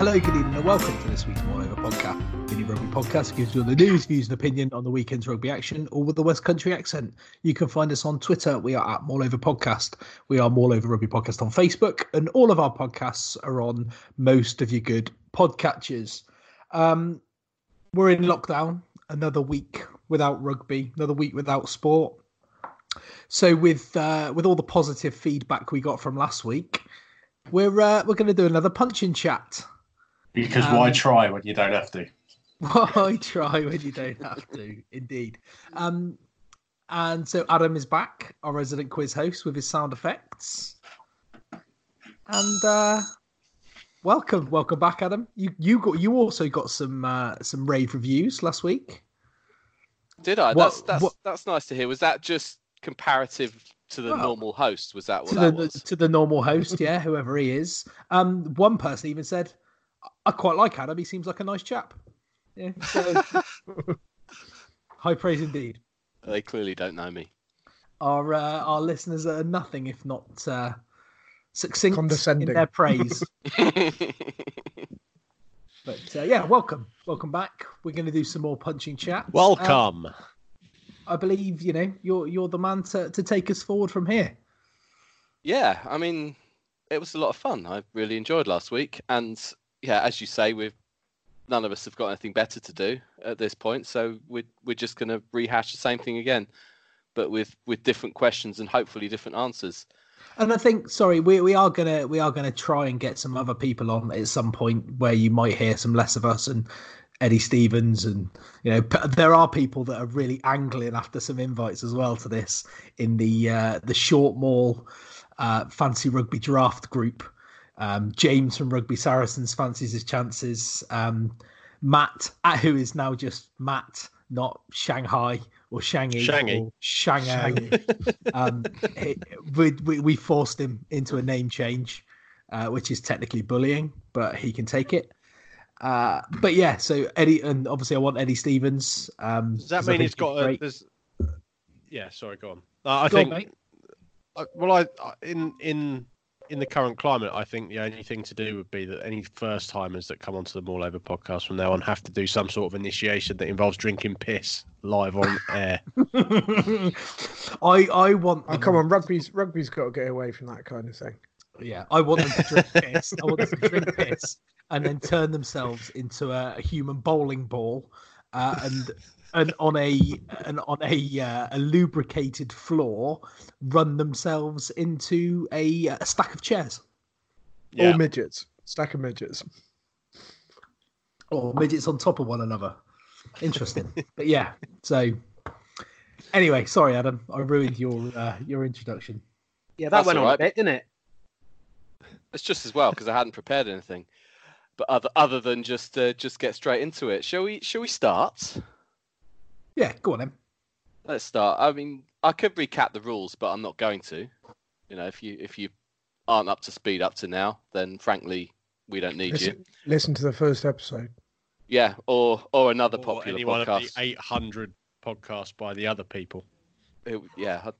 Hello, good evening, and welcome to this week's Maul Over podcast. Mini Rugby Podcast gives you all the news, views, and opinion on the weekend's rugby action, all with the West Country accent. You can find us on Twitter. We are at Maul Over Podcast. We are Maul Over Rugby Podcast on Facebook, and all of our podcasts are on most of your good podcatchers. Um, we're in lockdown, another week without rugby, another week without sport. So, with uh, with all the positive feedback we got from last week, we're uh, we're going to do another punching chat. Because Um, why try when you don't have to? Why try when you don't have to? Indeed. Um, and so Adam is back, our resident quiz host, with his sound effects. And uh, welcome, welcome back, Adam. You you got you also got some uh, some rave reviews last week. Did I? What- that's that's what- that's nice to hear. Was that just comparative to the Well, normal host? Was that what to that the was? to the normal host, yeah, whoever he is. Um, one person even said, "I quite like Adam. He seems like a nice chap." Yeah, so high praise indeed. They clearly don't know me. Our uh, our listeners are nothing if not uh, succinct in Condescending. their praise. but uh, yeah, welcome, welcome back. We're going to do some more punching chat. Uh, Welcome. I believe you know you're you're the man to, to take us forward from here. yeah, I mean, it was a lot of fun. I really enjoyed last week, and yeah, as you say, we've none of us have got anything better to do at this point, so we're we're just going to rehash the same thing again, but with with different questions and hopefully different answers. And I think, sorry, we, we are gonna we are gonna try and get some other people on at some point where you might hear some less of us and Eddie Stevens and you know there are people that are really angling after some invites as well to this in the uh, the short mall uh, fancy rugby draft group. Um, James from Rugby Saracens fancies his chances. Um, Matt, who is now just Matt, not Shanghai or Shanghai Shanghai. or Shanghai. um, he- we, we we forced him into a name change, uh, which is technically bullying, but he can take it. Uh, but yeah, so Eddie, and obviously I want Eddie Stevens. Um, Does that mean he's got a? There's, yeah, sorry, go on. Uh, I Go on, think. mate. I- well, I I- in in in the current climate, I think the only thing to do would be that any first timers that come onto the Maul Over podcast from now on have to do some sort of initiation that involves drinking piss live on air. I I want. Oh, come on, rugby's rugby's got to get away from that kind of thing. Yeah, I want them to drink piss. I want them to drink piss and then turn themselves into a, a human bowling ball, uh, and and on a and on a uh, a lubricated floor, run themselves into a, a stack of chairs Yeah. All midgets, stack of midgets. or midgets on top of one another. Interesting, but yeah. So anyway, sorry, Adam, I ruined your uh, your introduction. Yeah, that That's went all on right. a bit, didn't it? It's just as well because I hadn't prepared anything. but other other than just uh, just get straight into it, shall we? Shall we start? Yeah, go on then. Let's start. I mean, I could recap the rules, but I'm not going to. You know, if you if you aren't up to speed up to now, then frankly, we don't need you. Listen, listen to the first episode. Yeah, or or another Or popular any one of podcast. the 800 podcasts by the other people. It- yeah,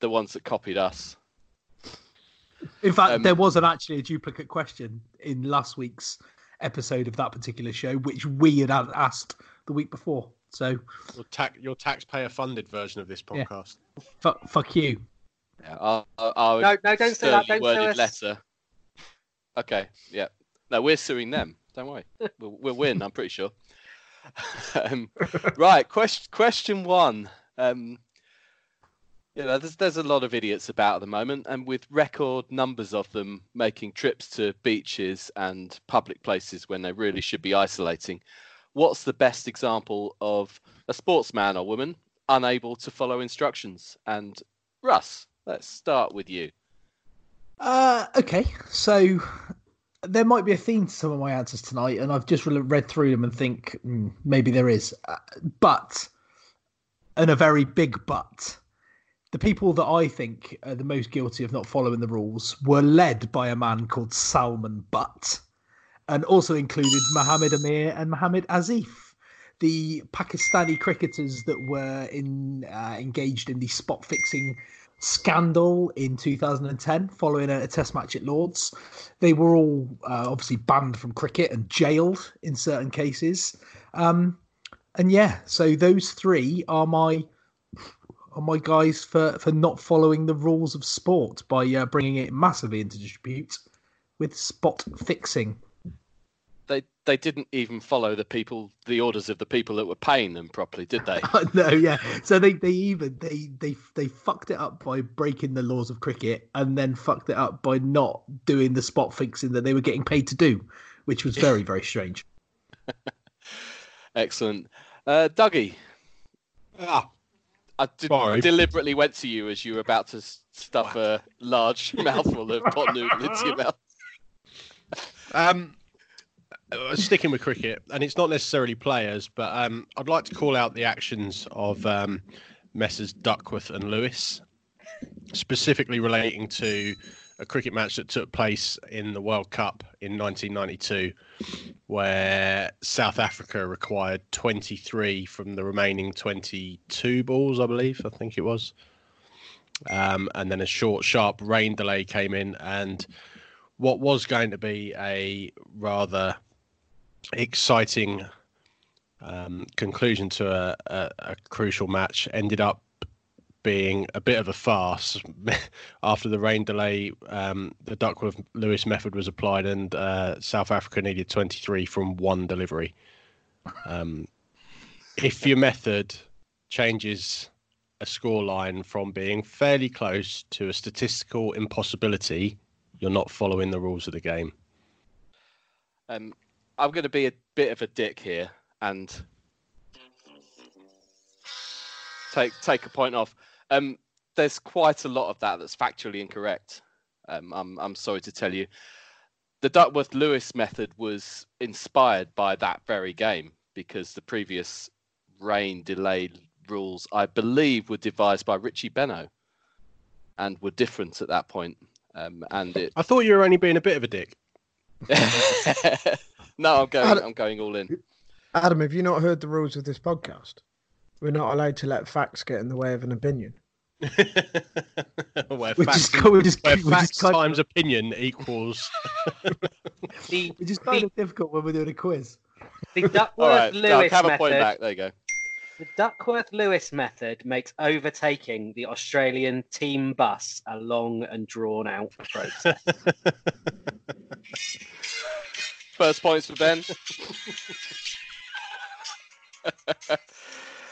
the ones that copied us. In fact, Um, there wasn't actually a duplicate question in last week's episode of that particular show, which we had asked the week before. So Your, tax, your taxpayer-funded version of this Yeah. podcast. fuck, fuck you. Yeah, our, our, our No, no, don't say that, sternly don't sue worded us. letter. Okay, yeah. No, we're suing them. Don't worry. We'll, we'll win. I'm pretty sure. um, right. Question question one. Um, you know, there's there's a lot of idiots about at the moment, and with record numbers of them making trips to beaches and public places when they really should be isolating. What's the best example of a sportsman or woman unable to follow instructions? And Russ, let's start with you. Uh, okay, so there might be a theme to some of my answers tonight, and I've just read through them and think hmm, maybe there is. Uh, but, and a very big but, the people that I think are the most guilty of not following the rules were led by a man called Salman Butt, and also included Mohammed Amir and Mohammed Asif. The Pakistani cricketers that were in uh, engaged in the spot fixing scandal in 2010 following a, a test match at Lords. They were all uh, obviously banned from cricket and jailed in certain cases. Um, and yeah, so those three are my are my guys for for not following the rules of sport by uh, bringing it massively into dispute with spot fixing. They they didn't even follow the people the orders of the people that were paying them properly did they no, yeah. So they they even they they they fucked it up by breaking the laws of cricket and then fucked it up by not doing the spot fixing that they were getting paid to do, which was very very strange. excellent uh dougie Ah, i did, Sorry. deliberately went to you as you were about to stuff a large mouthful of pot noodle into your mouth Um, uh, sticking with cricket, and it's not necessarily players, but um, I'd like to call out the actions of um, Messrs. Duckworth and Lewis, specifically relating to a cricket match that took place in the World Cup in 1992, where South Africa required 23 from the remaining 22 balls, I believe, I think it was. Um, and then a short, sharp rain delay came in, and what was going to be a rather exciting um, conclusion to a, a, a crucial match ended up being a bit of a farce. After the rain delay, um, the Duckworth Lewis method was applied, and uh, South Africa needed 23 from one delivery. Um, if your method changes a scoreline from being fairly close to a statistical impossibility, you're not following the rules of the game. um i'm going to be a bit of a dick here and take take a point off. Um there's quite a lot of that that's factually incorrect. Um i'm i'm sorry to tell you. The duckworth lewis method was inspired by that very game because the previous rain delay rules i believe were devised by richie benaud and were different at that point. Um and it I thought you were only being a bit of a dick. no i'm going Adam- i'm going all in Adam, have you not heard the rules of this podcast? We're not allowed to let facts get in the way of an opinion. where We facts, just we just, where we facts just kind, times opinion equals. The, which is kind of difficult when we're doing a quiz. the all Duckworth right Doug, Lewis have a method. point back there you go The Duckworth Lewis method makes overtaking the Australian team bus a long and drawn out process. First points for Ben.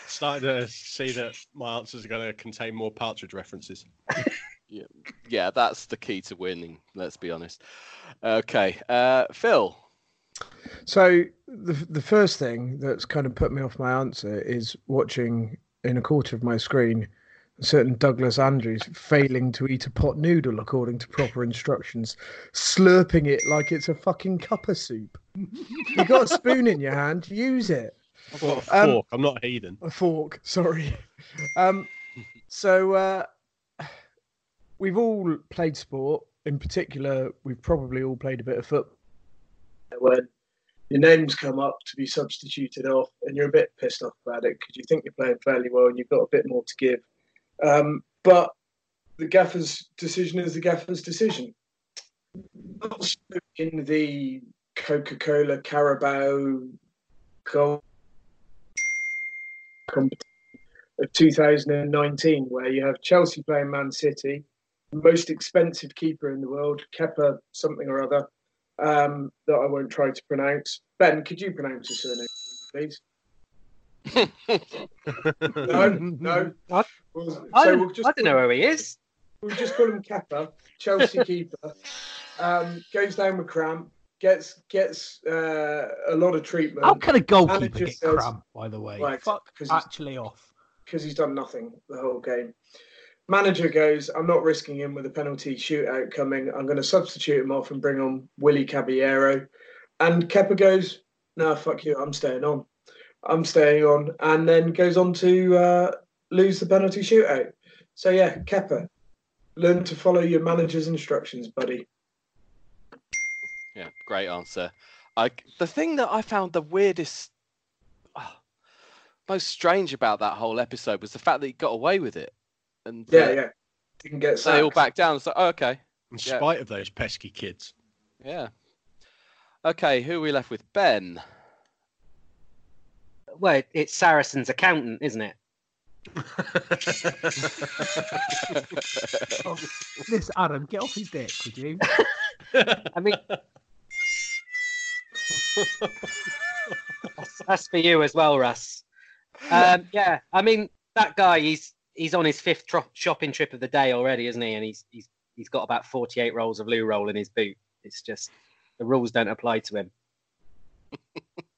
Starting to see that my answers are going to contain more Partridge references. yeah, yeah, that's the key to winning. Let's be honest. Okay, uh, Phil. So the the first thing that's kind of put me off my answer is watching in a quarter of my screen certain Douglas Andrews failing to eat a pot noodle according to proper instructions, slurping it like it's a fucking cup of soup. you got a spoon in your hand, use it. I've got a Um, fork. I'm not a heathen. A fork, sorry. Um, so uh, we've all played sport. In particular, we've probably all played a bit of football. When your name's come up to be substituted off, and you're a bit pissed off about it because you think you're playing fairly well and you've got a bit more to give. Um, but the gaffer's decision is the gaffer's decision. Not so in the Coca-Cola Carabao Gold competition of 2019, where you have Chelsea playing Man City, most expensive keeper in the world, Kepa something or other, um, that I won't try to pronounce. Ben, could you pronounce his surname, please? No, no. I, Well, I, don't, we'll just I don't know who he is. We'll just call him Kepa, Chelsea keeper. Um, goes down with cramp, gets gets uh, a lot of treatment. How can a goalkeeper Manager get says- cramp, by the way? Right, Fuck 'cause he's- actually off. because he's done nothing the whole game. Manager goes, I'm not risking him with a penalty shootout coming. I'm going to substitute him off and bring on Willy Caballero. And Kepa goes, No, fuck you. I'm staying on. I'm staying on. And then goes on to uh, lose the penalty shootout. So, yeah, Kepa, learn to follow your manager's instructions, buddy. Yeah, great answer. I the thing that I found the weirdest, ah, most strange about that whole episode was the fact that he got away with it, and Yeah, uh, yeah. Didn't get they all back down. So oh, okay, In Yeah. spite of those pesky kids. yeah, okay. Who are we left with? Ben. Well, it's Saracen's accountant, isn't it? Oh, this Adam, get off his dick, would you? I mean, that's, that's for you as well, Russ. Um, yeah, I mean that guy. He's he's on his fifth tro- shopping trip of the day already, isn't he? And he's he's he's got about forty-eight rolls of loo roll in his boot. It's just the rules don't apply to him.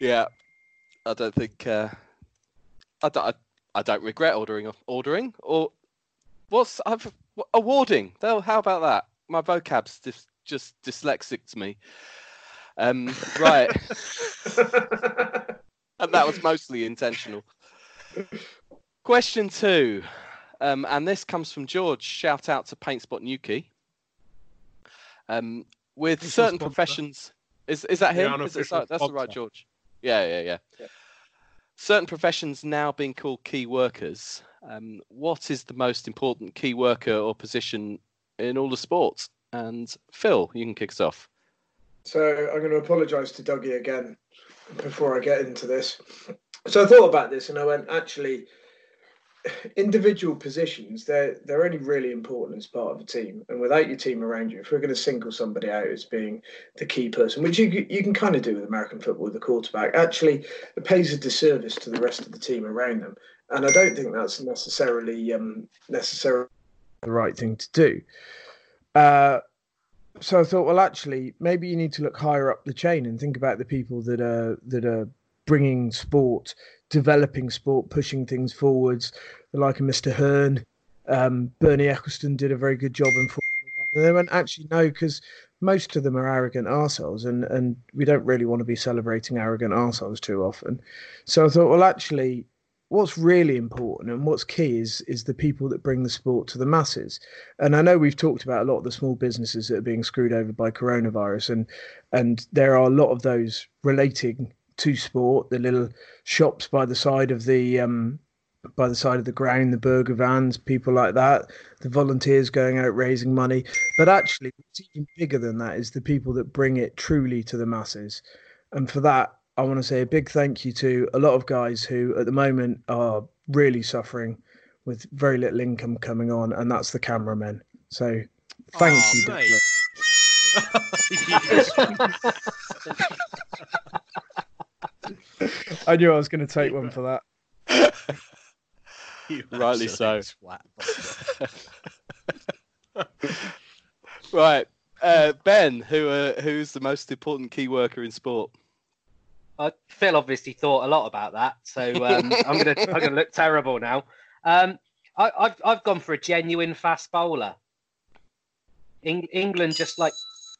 Yeah, I don't think uh, I don't. I, I don't regret ordering ordering or what's I've awarding. Though, how about that? My vocab's just just dyslexic to me. Um, right, and that was mostly intentional. Question two, um, and this comes from George. Shout out to Paint Spot Newquay. Um, with He's certain professions, is is that Yeah, him? Is it, unofficial that's the right. George. Yeah, yeah, yeah. Yeah. Certain professions now being called key workers. Um, what is the most important key worker or position in all the sports? And Phil, you can kick us off. So I'm going to apologise to Dougie again before I get into this. So I thought about this and I went, actually, individual positions they're they're only really important as part of a team. And without your team around you, if we're going to single somebody out as being the key person, which you you can kind of do with American football with the quarterback, actually it pays a disservice to the rest of the team around them. And I don't think that's necessarily um, necessarily the right thing to do. Uh, so I thought, well, actually, maybe you need to look higher up the chain and think about the people that are that are bringing sport, developing sport, pushing things forwards. The like of Mr. Hearn, um, Bernie Ecclestone did a very good job in. And they went, actually, no, because most of them are arrogant arseholes, and and we don't really want to be celebrating arrogant arseholes too often. So I thought, well, actually, what's really important and what's key is is the people that bring the sport to the masses. And I know we've talked about a lot of the small businesses that are being screwed over by coronavirus, and and there are a lot of those relating to sport. The little shops by the side of the um, by the side of the ground, the burger vans, people like that, the volunteers going out raising money. But actually, what's even bigger than that is the people that bring it truly to the masses. And for that, I want to say a big thank you to a lot of guys who at the moment are really suffering with very little income coming on, and that's the cameramen. So thank Aw, you, mate. Douglas. I knew I was going to take one for that. Rightly so. Right, uh, Ben, who uh, who's the most important key worker in sport? uh, Phil obviously thought a lot about that, so um, I'm gonna I'm gonna look terrible now. Um, I, I've I've gone for a genuine fast bowler. Eng- England just like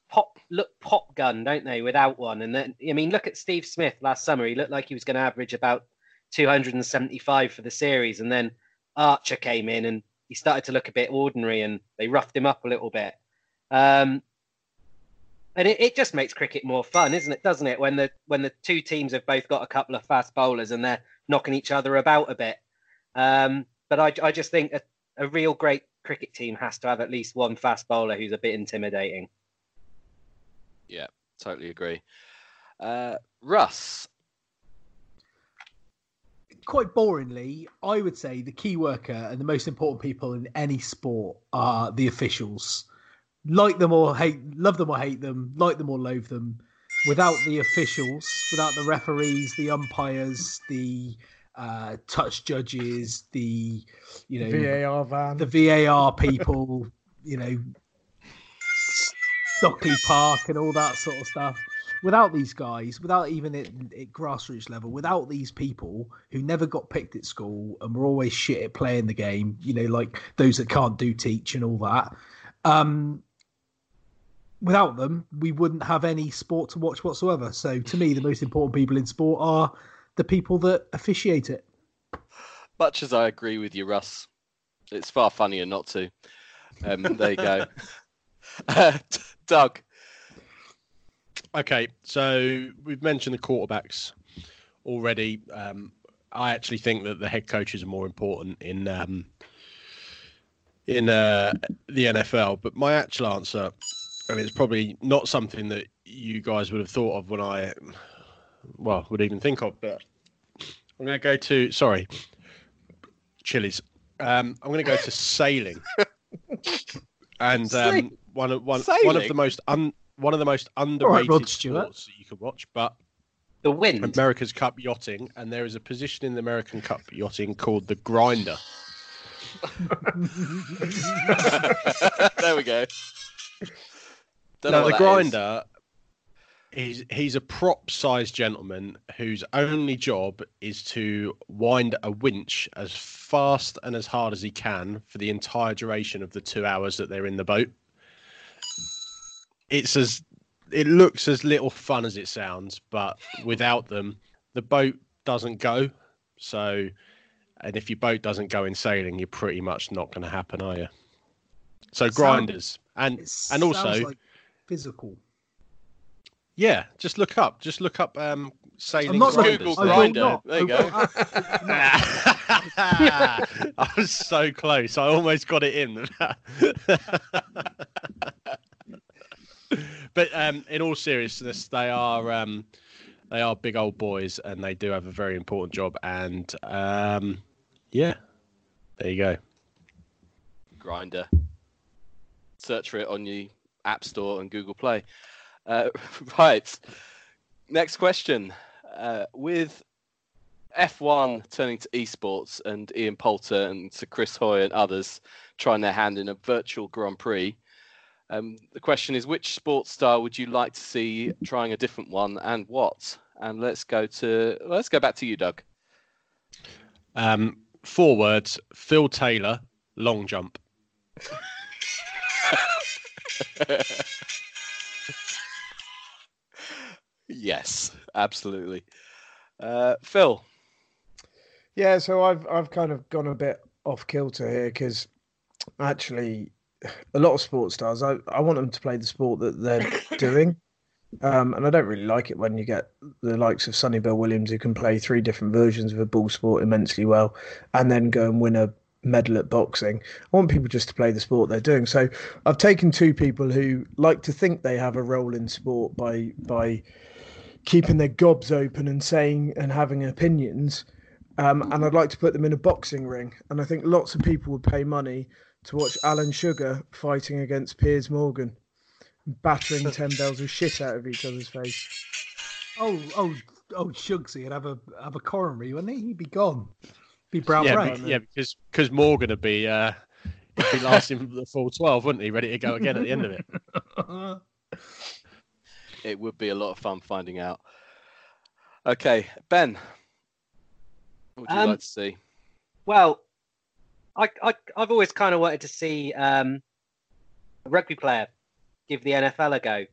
pop look pop gun, don't they? Without one, and then I mean, look at Steve Smith last summer. He looked like he was going to average about 275 for the series, and then Archer came in and he started to look a bit ordinary, and they roughed him up a little bit. Um, and it, it just makes cricket more fun, isn't it? Doesn't it? When the when the two teams have both got a couple of fast bowlers and they're knocking each other about a bit. Um, but I, I just think a, a real great cricket team has to have at least one fast bowler who's a bit intimidating. Yeah, totally agree. Uh, Russ, quite boringly, I would say the key worker and the most important people in any sport are the officials. Like them or hate, love them or hate them, like them or loathe them. Without the officials, without the referees, the umpires, the uh, touch judges, the you know VAR van, the VAR people, you know, Stockley Park and all that sort of stuff. Without these guys, without even at, at grassroots level, without these people who never got picked at school and were always shit at playing the game, you know, like those that can't do teach and all that. Um, without them, we wouldn't have any sport to watch whatsoever. So, to me, the most important people in sport are the people that officiate it. much as I agree with you, Russ, it's far funnier not to. Um, there you go. Uh, Doug, Okay, so we've mentioned the quarterbacks already. Um, I actually think that the head coaches are more important in um, in uh, the NFL. But my actual answer, and it's probably not something that you guys would have thought of when I, well, would even think of. But I'm going to go to sorry, chilies. Um, I'm going to go to sailing, and um, one of one one of the most un, one of the most underrated Rod Stewart. sports that you could watch. But The wind. America's Cup yachting, and there is a position in the American Cup yachting called the grinder. there we go. Don't now, the that is. grinder, he's he's a prop-sized gentleman whose only job is to wind a winch as fast and as hard as he can for the entire duration of the two hours that they're in the boat. It's as it looks as little fun as it sounds, but without them, the boat doesn't go. So, and if your boat doesn't go in sailing, you're pretty much not going to happen, are you? So Sound- grinders and It and also like physical. yeah, just look up, just look up um sailing I'm not grinders. Google I will grinder. not. There you go. will absolutely not. I was so close. I almost got it in. but um, in all seriousness, they are um, they are big old boys, and they do have a very important job. And um, yeah, there you go. Grinder. Search for it on your App Store and Google Play. Uh, right. Next question. Uh, with F1 turning to esports and Ian Poulter and Sir Chris Hoy and others trying their hand in a virtual Grand Prix, um, the question is which sports star would you like to see trying a different one and what? And let's go to let's go back to you, Doug. Um, four words: Phil Taylor, long jump. yes, absolutely. Uh, Phil. Yeah, so I've I've kind of gone a bit off kilter here because actually a lot of sports stars I, I want them to play the sport that they're doing. Um, and I don't really like it when you get the likes of Sonny Bill Williams who can play three different versions of a ball sport immensely well and then go and win a medal at boxing. I want people just to play the sport they're doing. So I've taken two people who like to think they have a role in sport by by keeping their gobs open and saying and having opinions. Um, and I'd like to put them in a boxing ring. And I think lots of people would pay money to watch Alan Sugar fighting against Piers Morgan, battering ten bells of shit out of each other's face. Oh, oh, oh, Shugsy would have a have a coronary, wouldn't he? He'd be gone. Be brown yeah, bread. be- yeah, because because Morgan would be uh, he'd be lasting the full twelve, wouldn't he? Ready to go again at the end of it. It would be a lot of fun finding out. Okay, Ben. What would you Um, like to see? Well, I, I I've always kind of wanted to see um, a rugby player give the NFL a go.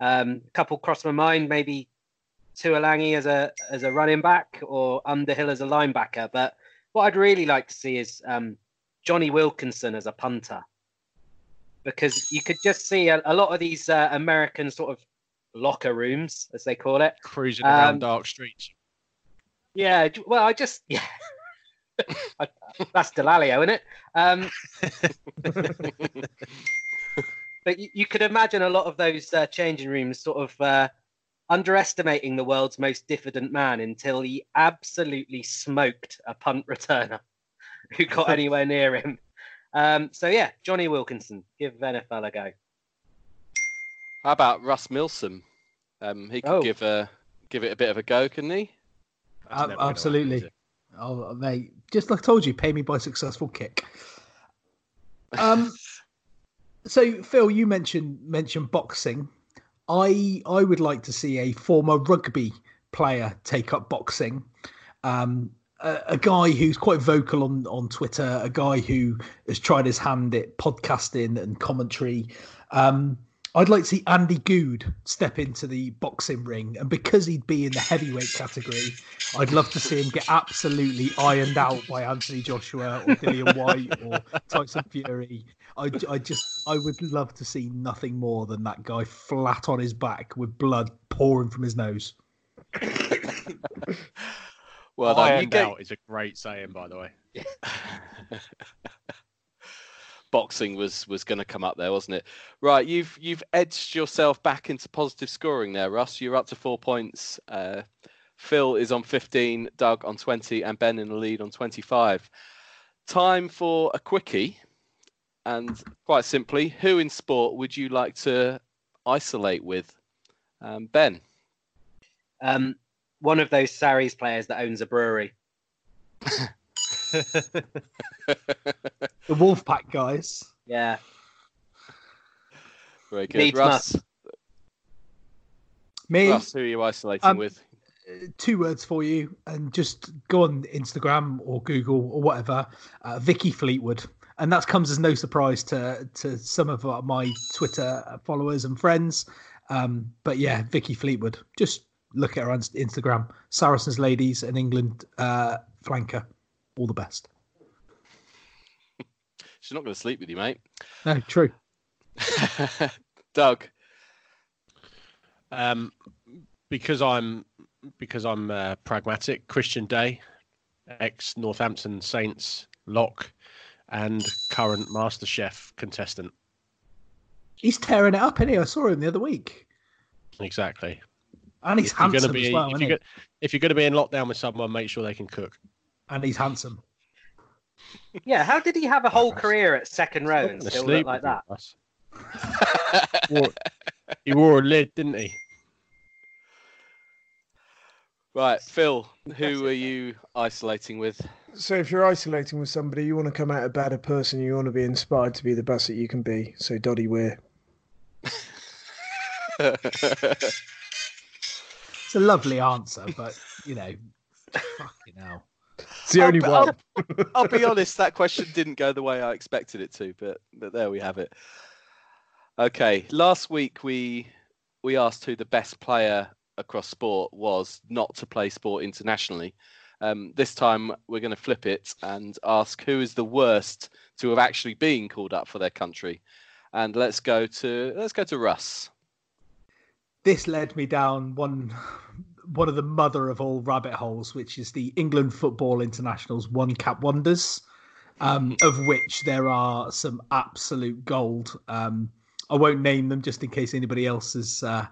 Um, a couple crossed my mind, maybe Tuilagi as a as a running back or Underhill as a linebacker. But what I'd really like to see is um, Jonny Wilkinson as a punter, because you could just see a, a lot of these uh, American sort of locker rooms, as they call it. Cruising around Um, dark streets. Yeah, well, I just yeah, I, that's Dallaglio, isn't it? Um, but you, you could imagine a lot of those uh, changing rooms sort of uh, underestimating the world's most diffident man until he absolutely smoked a punt returner who got anywhere near him. Um, so yeah, Jonny Wilkinson, give NFL a go. How about Russ Milsom? Um, he could Oh. give a give it a bit of a go, couldn't he? That's Ab- never absolutely. Happen, is it? Oh, mate, just like I told you, pay me by successful kick. Um, so Phil, you mentioned mentioned boxing. I I would like to see a former rugby player take up boxing. Um, a, a guy who's quite vocal on on Twitter, a guy who has tried his hand at podcasting and commentary. Um, I'd like to see Andy Goode step into the boxing ring, and because he'd be in the heavyweight category, I'd love to see him get absolutely ironed out by Anthony Joshua or Dillian Whyte or Tyson Fury. I, I just, I would love to see nothing more than that guy flat on his back with blood pouring from his nose. Well, then, you Ironed get out is a great saying, by the way. boxing was was going to come up there, wasn't it? Right, you've you've edged yourself back into positive scoring there, Russ. You're up to four points. Uh, Phil is on 15, Doug on 20, and Ben in the lead on 25. Time for a quickie, and quite simply, who in sport would you like to isolate with? Um, ben. Um, one of those Sarries players that owns a brewery. The Wolfpack guys. Yeah, Very good. Needs Russ, Me, Russ, who are you isolating Um, with? two words for you, and just go on Instagram or Google or whatever. Uh, Vicky Fleetwood, and that comes as no surprise to to some of uh, my Twitter followers and friends. Um, but yeah, Vicky Fleetwood. Just look at her on Instagram. Saracens ladies and England uh, flanker. All the best. She's not going to sleep with you, mate. No, true. Doug. Um, because I'm because I'm uh, pragmatic. Christian Day, ex Northampton Saints lock, and current MasterChef contestant. He's tearing it up, isn't he? I saw him the other week, Exactly. and he's If you're handsome be as well. if Isn't you're, he? if you're going to be in lockdown with someone, make sure they can cook. And he's handsome. Yeah. How did he have a whole career at second row and still look like that? you, Wore- he wore a lid, didn't he? Right, Phil, who are you isolating with? So if you're isolating with somebody, you want to come out a better person. You want to be inspired to be the best that you can be. So Doddie Weir. It's a lovely answer, but you know, fucking hell. It's the I'll only be- one. I'll be honest, that question didn't go the way I expected it to, but but there we have it. Okay, last week we we asked who the best player across sport was not to play sport internationally. Um, this time we're going to flip it and ask who is the worst to have actually been called up for their country. And let's go to let's go to Russ. this led me down one one of the mother of all rabbit holes, which is the England Football International's one cap wonders, um, of which there are some absolute gold. Um, I won't name them just in case anybody else has uh,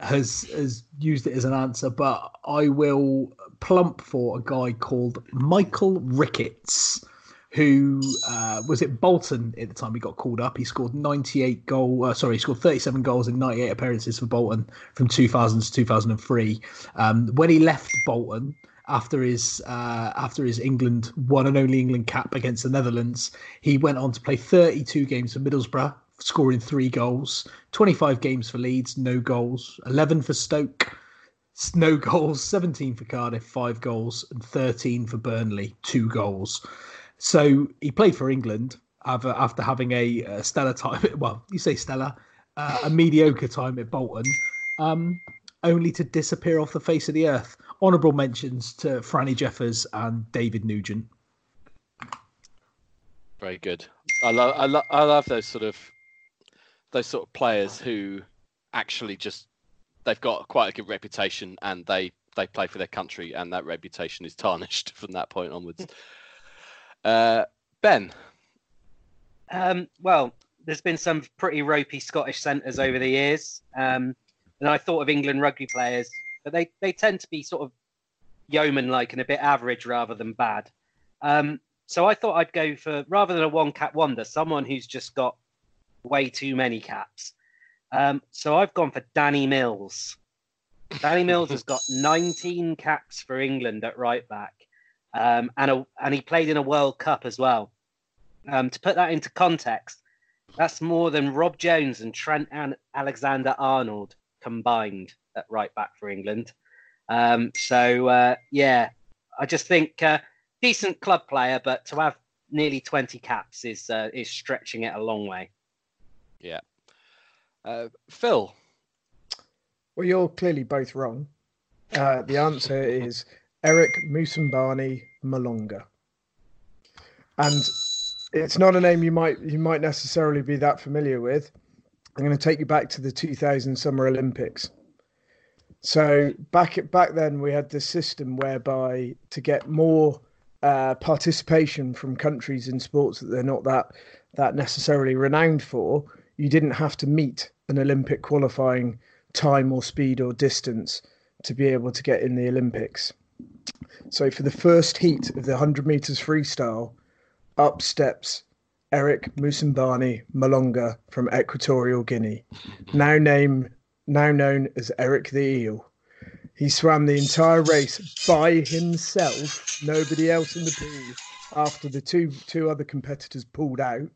has has used it as an answer, but I will plump for a guy called Michael Ricketts who uh, was at Bolton at the time he got called up. He scored 98 goal. Uh, sorry, he scored 37 goals in 98 appearances for Bolton from 2000 to 2003. Um, when he left Bolton after his uh, after his England one and only England cap against the Netherlands, he went on to play 32 games for Middlesbrough, scoring three goals. 25 games for Leeds, no goals. 11 for Stoke. no goals, 17 for Cardiff, five goals, and 13 for Burnley, two goals. So he played for England after, having a, a stellar time. Well, you say stellar, uh, a mediocre time at Bolton, um, only to disappear off the face of the earth. Honourable mentions to Franny Jeffers and David Nugent. Very good. I love I, lo- I love those sort of those sort of players who actually just they've got quite a good reputation and they they play for their country and that reputation is tarnished from that point onwards. Uh, ben. Um, well, there's been some pretty ropey Scottish centres over the years, um, and I thought of England rugby players, but they they tend to be sort of yeoman-like and a bit average rather than bad. Um, so I thought I'd go for rather than a one-cap wonder, someone who's just got way too many caps. Um, so I've gone for Danny Mills. Danny Mills has got 19 caps for England at right back, um, and a, and he played in a World Cup as well. Um, to put that into context, that's more than Rob Jones and Trent and Alexander Arnold combined at right back for England. Um, so uh, yeah, I just think uh, decent club player, but to have nearly 20 caps is uh, is stretching it a long way. Yeah. Uh, Phil. Well, you're clearly both wrong. Uh, the answer is Eric Moussambani Malonga. And it's not a name you might you might necessarily be that familiar with. I'm going to take you back to the 2000 Summer Olympics. So back back then we had this system whereby to get more uh, participation from countries in sports that they're not that that necessarily renowned for, you didn't have to meet an Olympic qualifying time or speed or distance to be able to get in the Olympics. So for the first heat of the 100 meters freestyle, up steps Eric Moussambani Malonga from Equatorial Guinea, now name now known as Eric the Eel. He swam the entire race by himself, nobody else in the pool, after the two two other competitors pulled out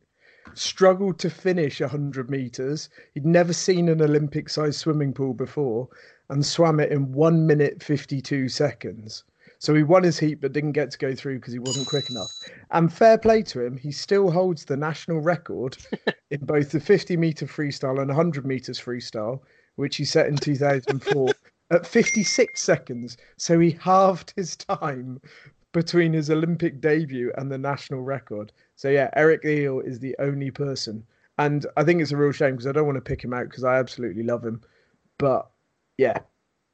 struggled to finish 100 meters. He'd never seen an Olympic sized swimming pool before and swam it in 1 minute 52 seconds. So he won his heat but didn't get to go through because he wasn't quick enough. And fair play to him, he still holds the national record in both the 50 meter freestyle and 100 meters freestyle, which he set in 2004 at 56 seconds. So he halved his time between his Olympic debut and the national record. So yeah, Eric Eel is the only person, and I think it's a real shame because I don't want to pick him out because I absolutely love him, but yeah,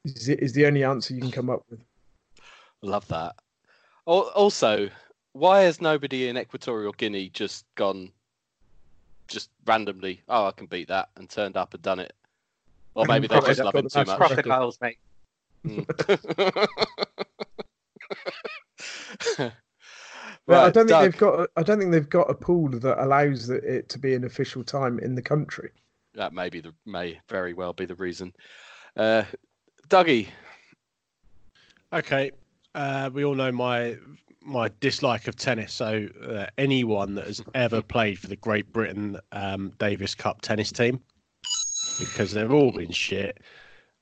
is, is the only answer you can come up with. Love that. Also, why has nobody in Equatorial Guinea just gone, just randomly? Oh, I can beat that, and turned up and done it. Or maybe they just love him too much. Crocodiles, mate. Mm. Well, I don't think Doug. they've got. I don't think they've got a pool that allows it to be an official time in the country. That may be the may very well be the reason. Uh, Dougie. Okay, uh, we all know my my dislike of tennis. So uh, anyone that has ever played for the Great Britain um, Davis Cup tennis team, because they've all been shit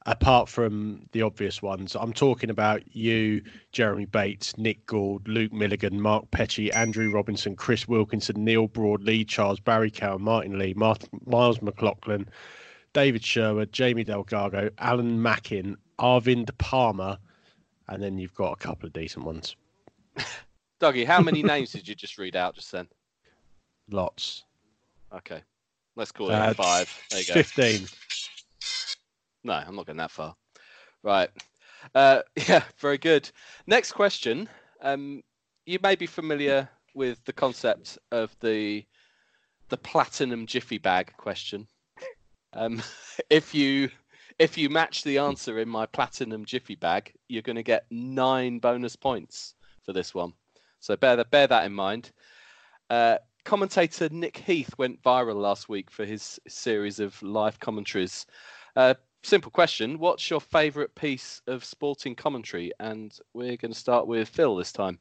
apart from the obvious ones. I'm talking about you, Jeremy Bates, Nick Gould, Luke Milligan, Mark Petchey, Andrew Robinson, Chris Wilkinson, Neil Broad, Lee Charles, Barry Cowan, Martin Lee, Miles McLaughlin, David Sherwood, Jamie Delgado, Alan Mackin, Arvind Parmar, and then you've got a couple of decent ones. Dougie, how many names did you just read out just then? Lots. Okay. Let's call it uh, five. There you go. 15. No, I'm not going that far. Right. Uh, yeah, very good. Next question. Um, you may be familiar with the concept of the the platinum jiffy bag question. Um, if you if you match the answer in my platinum jiffy bag, you're going to get nine bonus points for this one. So bear that bear that in mind. Uh, commentator Nick Heath went viral last week for his series of live commentaries. Uh, simple question. What's your favourite piece of sporting commentary? And we're going to start with Phil this time.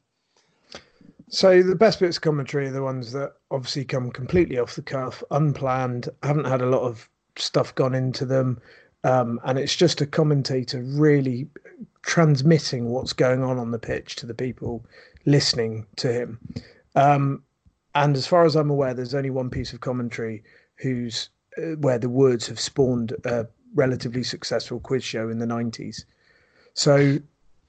So the best bits of commentary are the ones that obviously come completely off the cuff, unplanned, haven't had a lot of stuff gone into them, Um, and it's just a commentator really transmitting what's going on on the pitch to the people listening to him. Um, and as far as I'm aware, there's only one piece of commentary who's uh, where the words have spawned a relatively successful quiz show in the 90s. So,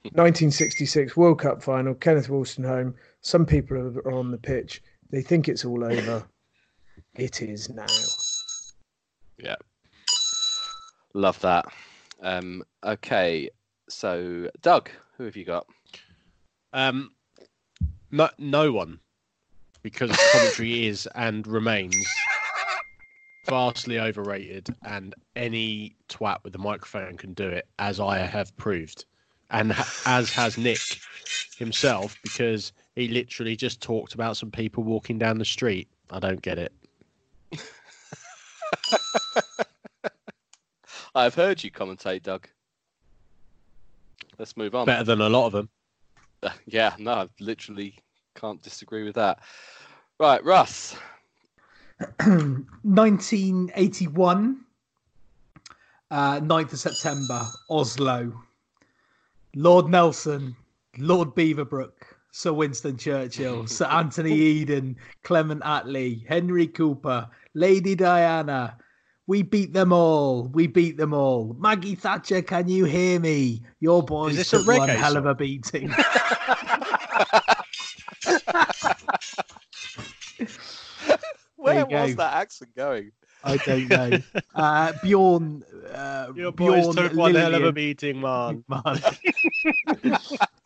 1966 World Cup final, Kenneth Wolstenholme. Some people are on the pitch. They think it's all over. It is now. Yeah. Love that. Um, okay, so Doug, who have you got? Um, no, no one, because commentary is and remains vastly overrated, and any twat with a microphone can do it, as I have proved, and ha- as has Nick himself, because he literally just talked about some people walking down the street. I don't get it. I've heard you commentate, Doug. Let's move on. Better than a lot of them. Yeah, no, I literally can't disagree with that. Right, Russ. 1981, uh, 9th of September, Oslo. Lord Nelson, Lord Beaverbrook, Sir Winston Churchill, Sir Anthony Eden, Clement Attlee, Henry Cooper, Lady Diana. We beat them all. We beat them all. Maggie Thatcher, can you hear me? Your boys this a took one hell of a beating. Where was go. that accent going? I don't know. Uh, Bjorn. Uh, Your boys Bjorn took one hell of a beating, man. Man.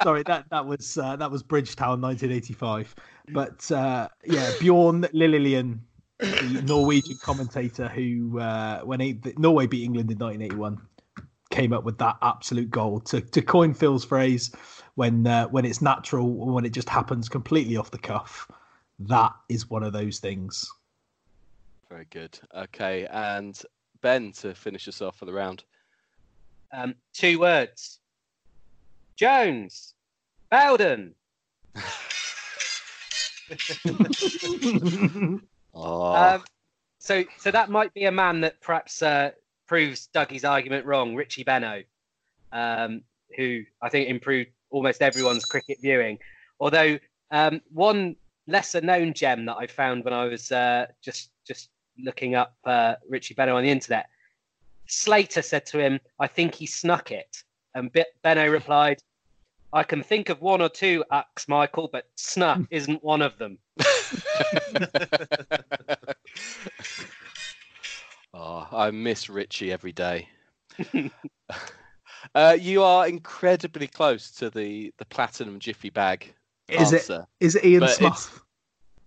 Sorry, that that was uh, that was Bridgetown, 1985. But uh, yeah, Bjorn Lillelien, the Norwegian commentator who, uh, when he, Norway beat England in 1981, came up with that absolute goal to to coin Phil's phrase, when uh, when it's natural, when it just happens completely off the cuff. That is one of those things. Very good. Okay, and Ben to finish us off for the round. Um, two words. Jones. Bowden. Oh, Um, so, so that might be a man that perhaps uh, proves Dougie's argument wrong. Richie Benaud, um, who I think improved almost everyone's cricket viewing. Although um, one lesser-known gem that I found when I was uh, just just looking up uh, Richie Benaud on the internet, Slater said to him, "I think he snuck it," and Benaud replied. I can think of one or two acts, Michael, but snuck isn't one of them. oh, I miss Richie every day. uh, you are incredibly close to the the platinum jiffy bag Is it answer. is it Ian Smith?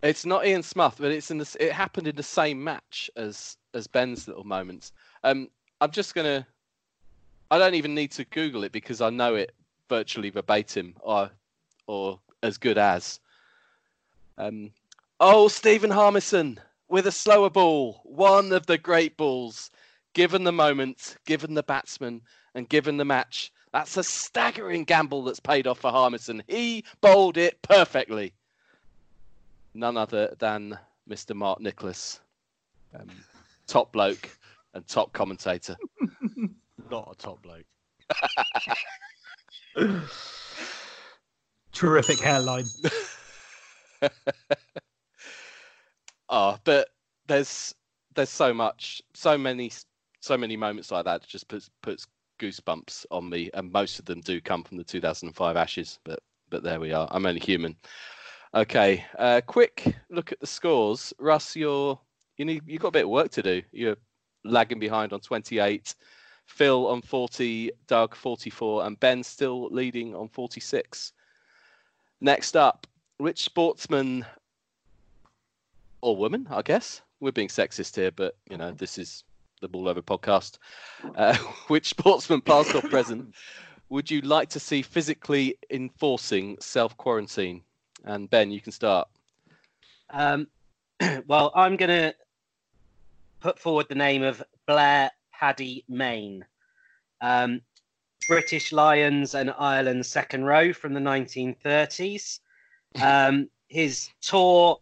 It's not Ian Smith, but it's in the. It happened in the same match as as Ben's little moments. Um, I'm just gonna. I don't even need to Google it because I know it virtually verbatim, or or as good as. Um, oh, Stephen Harmison with a slower ball, one of the great balls. Given the moment, given the batsman, and given the match, that's a staggering gamble that's paid off for Harmison. He bowled it perfectly none other than Mr. Mark Nicholas, um, top bloke and top commentator. Not a top bloke. Terrific hairline. Oh, but there's there's so much, so many, so many moments like that. just puts puts goosebumps on me, and most of them do come from the 2005 Ashes. But but there we are. I'm only human. Okay, uh, quick look at the scores. Russ, you're you need you've got a bit of work to do. You're lagging behind on 28. Phil on 40, Doug 44, and Ben still leading on 46. Next up, which sportsman or woman, I guess. We're being sexist here, but you know, this is the Maul Over podcast. Uh, which sportsman, past or present, would you like to see physically enforcing self quarantine? And Ben, you can start. Um, well, I'm going to put forward the name of Blair Paddy Mayne. Um, British Lions and Ireland second row from the 1930s. Um, his tour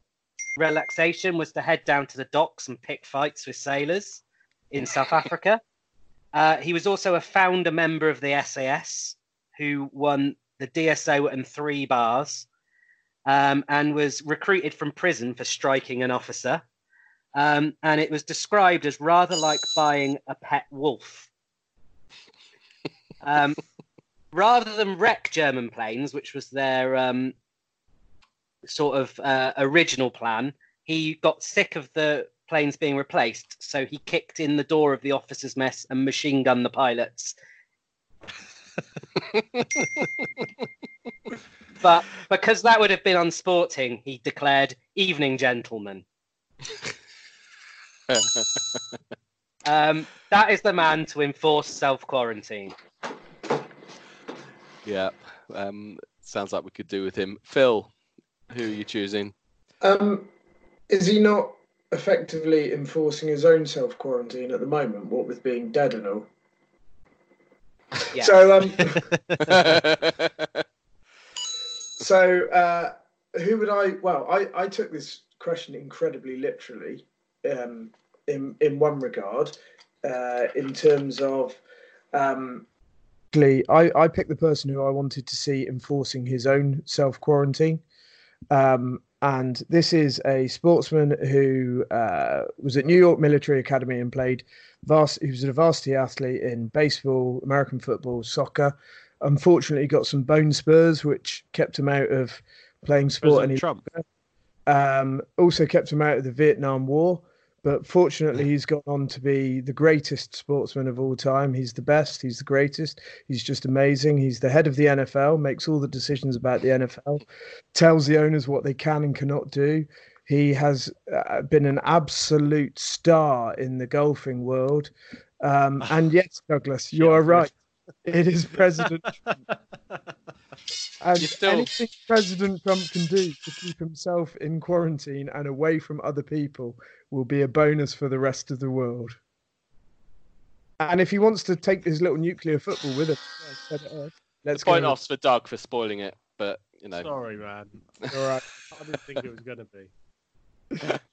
relaxation was to head down to the docks and pick fights with sailors in South Africa. Uh, he was also a founder member of the SAS, who won the DSO and three bars, um, and was recruited from prison for striking an officer. Um, and it was described as rather like buying a pet wolf. Um, rather than wreck German planes, which was their um, sort of uh, original plan, he got sick of the planes being replaced, so he kicked in the door of the officers' mess and machine gunned the pilots. but because that would have been unsporting, he declared, "Evening, gentlemen." um, that is the man to enforce self quarantine. Yeah, um, sounds like we could do with him. Phil, who are you choosing? Um, is he not effectively enforcing his own self quarantine at the moment? What with being dead and all. Yeah. So, um, so uh, who would I? Well, I, I took this question incredibly literally, um, in in one regard, uh, in terms of, um, I, I picked the person who I wanted to see enforcing his own self quarantine. Um, and this is a sportsman who uh, was at New York Military Academy and played vast. He was a varsity athlete in baseball, American football, soccer. Unfortunately, got some bone spurs, which kept him out of playing sport President any Trump. um, also kept him out of the Vietnam War. But fortunately, he's gone on to be the greatest sportsman of all time. He's the best. He's the greatest. He's just amazing. He's the head of the NFL, makes all the decisions about the NFL, tells the owners what they can and cannot do. He has uh, been an absolute star in the golfing world. Um, and yes, Douglas, you are right. It is President Trump. And still- anything President Trump can do to keep himself in quarantine and away from other people will be a bonus for the rest of the world. And if he wants to take his little nuclear football with him, yeah, set it up. let's the point go. offs for Doug for spoiling it, but you know. Sorry, man. All right. I didn't think it was going to be.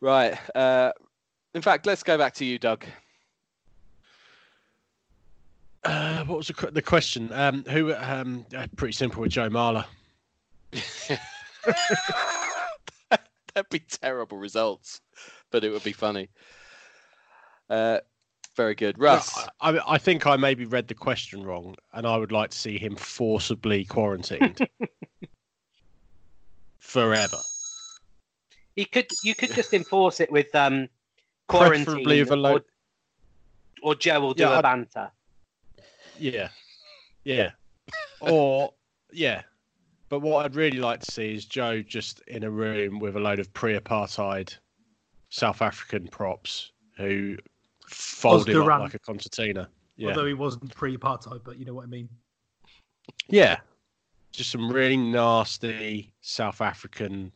Right. Uh, in fact, let's go back to you, Doug. Uh, what was the, the question? Um, who? Um, uh, pretty simple with Joe Marler. That'd be terrible results, but it would be funny. Uh, very good, Russ. I, I, I think I maybe read the question wrong, and I would like to see him forcibly quarantined forever. You could you could just enforce it with um, Preferably quarantine, with a low- or, or Joe will do Yeah, a I'd- banter. Yeah, yeah, or yeah. But what I'd really like to see is Joe just in a room with a load of pre-apartheid South African props who fold him up like a concertina. Yeah, Although he wasn't pre-apartheid, but you know what I mean. yeah. Just some really nasty South African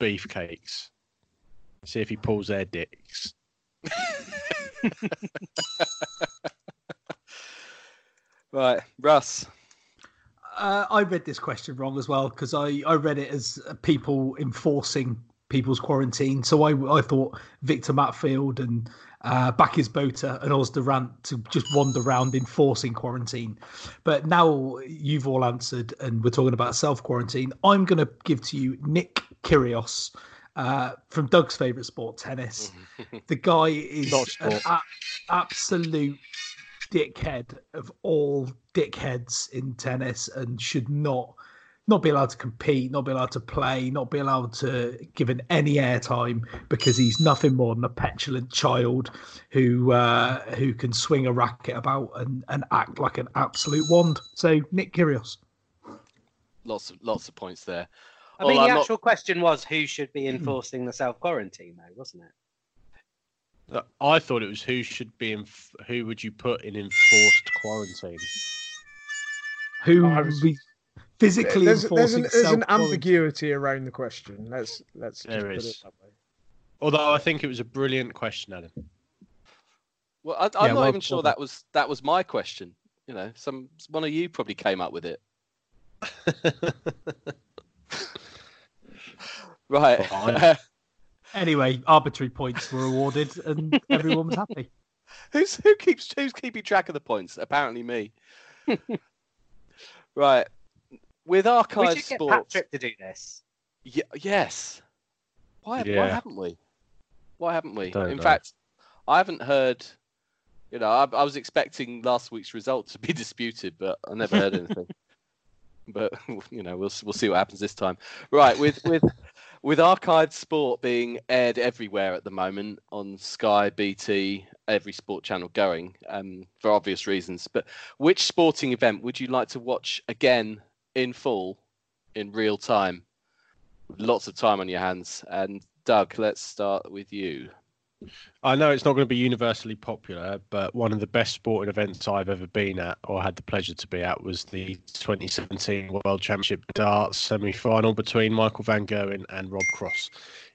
beefcakes. See if he pulls their dicks. Right, Russ. Uh, I read this question wrong as well because I, I read it as uh, people enforcing people's quarantine. So I, I thought Victor Matfield and uh, Bakkies Botha and Os du Randt to just wander around enforcing quarantine. But now you've all answered and we're talking about self quarantine. I'm going to give to you Nick Kyrgios uh, from Doug's favourite sport, tennis. the guy is an a- absolute dickhead of all dickheads in tennis and should not not be allowed to compete, not be allowed to play, not be allowed to given any airtime because he's nothing more than a petulant child who uh, who can swing a racket about and, and act like an absolute wand. So Nick Kyrgios. Lots of lots of points there. I mean, Well, the I'm not- actual question was who should be enforcing the self quarantine, though, wasn't it? I thought it was who should be in. Who would you put in enforced quarantine? Who I was- be physically there's, there's, an, there's an ambiguity around the question. Let's let's just There put is. it that way. Although I think it was a brilliant question, Adam. Well, I, I'm Yeah, not well even sure thought that was that was my question. You know, some one of you probably came up with it. Right. Fine. Anyway, arbitrary points were awarded and everyone was happy. who's who keeps who's keeping track of the points? Apparently me. right. With We archive should get sports. Patrick to do this. Ye- yes. Why, why haven't we? Why haven't we? Don't In know. fact, I haven't heard. You know, I, I was expecting last week's result to be disputed, but I never heard anything. but you know, we'll we'll see what happens this time. Right, with with with archived sport being aired everywhere at the moment on Sky, BT, every sport channel going, um, for obvious reasons. But which sporting event would you like to watch again in full, in real time? Lots of time on your hands. And Doug, let's start with you. I know it's not going to be universally popular, but one of the best sporting events I've ever been at or had the pleasure to be at was the 2017 World Championship darts semi final between Michael Van Gerwen and Rob Cross,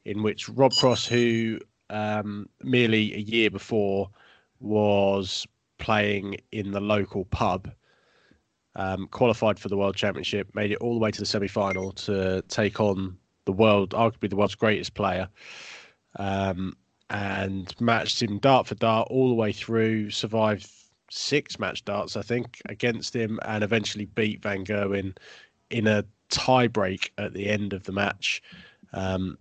in which Rob Cross, who um, merely a year before was playing in the local pub, um, qualified for the World Championship, made it all the way to the semi final to take on the world, arguably the world's greatest player. Um, and matched him dart for dart all the way through. Survived six match darts, I think, against him, and eventually beat Van Gerwen in a tie break at the end of the match. Um,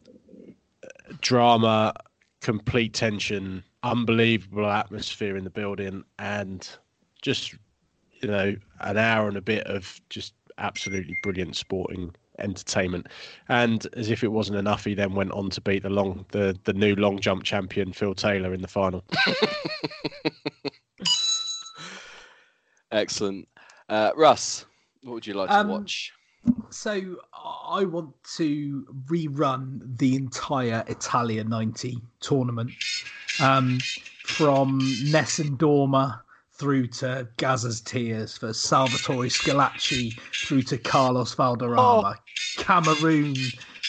drama, complete tension, unbelievable atmosphere in the building, and just you know an hour and a bit of just absolutely brilliant sporting entertainment. And as if it wasn't enough, he then went on to beat the long the the new long jump champion Phil Taylor in the final. Excellent. Uh, Russ, what would you like to Um, watch? So I want to rerun the entire Italia 90 tournament um, from Nessun Dorma through to Gazza's Tears for Salvatore Schillaci through to Carlos Valderrama. Cameroon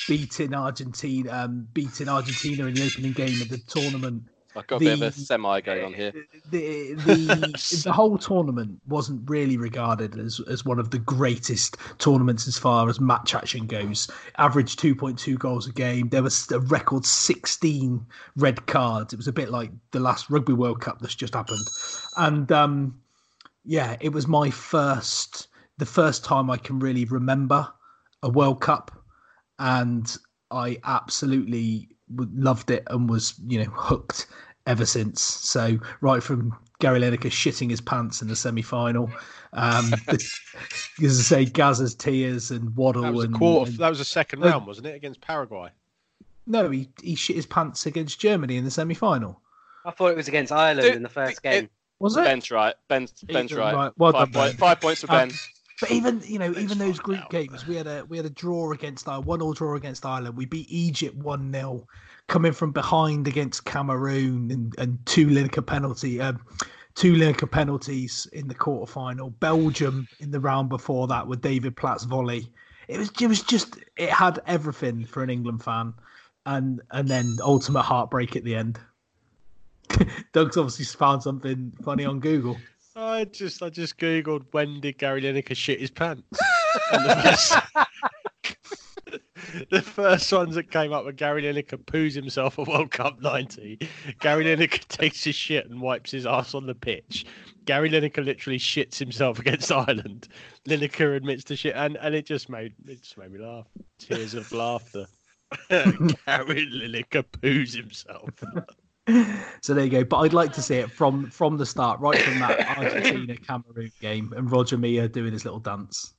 beating Argentina, um, beating Argentina in the opening game of the tournament. I've got a bit of a semi going on here. the the the whole tournament wasn't really regarded as as one of the greatest tournaments as far as match action goes. Point two goals a game. There was a record sixteen red cards. It was a bit like the last Rugby World Cup that's just happened, and um, yeah, it was my first the first time I can really remember a World Cup, and I absolutely loved it and was you know hooked ever since. So right from Gary Lineker shitting his pants in the semi final, um, the, as I say, Gazza's tears and Waddle That was a and, quarter. and- That was a second Uh, round, wasn't it, against Paraguay? no, he he shit his pants against Germany in the semi final. I thought it was against Ireland Dude, in the first it- game. Was it? Ben's right. Ben's, Ben's Either- right. right. Well five, done, point- Ben. five points for Um, Ben. But even you know, even those group games, we had a we had a draw against our one all draw against Ireland. We beat Egypt one 0 coming from behind against Cameroon and, and two Lineker penalty, um, two Lineker penalties in the quarter final. Belgium in the round before that with David Platt's volley. It was it was just it had everything for an England fan, and and then ultimate heartbreak at the end. Doug's obviously found something funny on Google. I just I just googled when did Gary Lineker shit his pants. The, first, the first ones that came up were Gary Lineker poos himself at World Cup '90. Gary Lineker takes his shit and wipes his ass on the pitch. Gary Lineker literally shits himself against Ireland. Lineker admits to shit, and, and it just made it just made me laugh. Tears of laughter. Gary Lineker poos himself. So there you go. But I'd like to see it from from the start, right from that Argentina Cameroon game, and Roger Milla doing his little dance.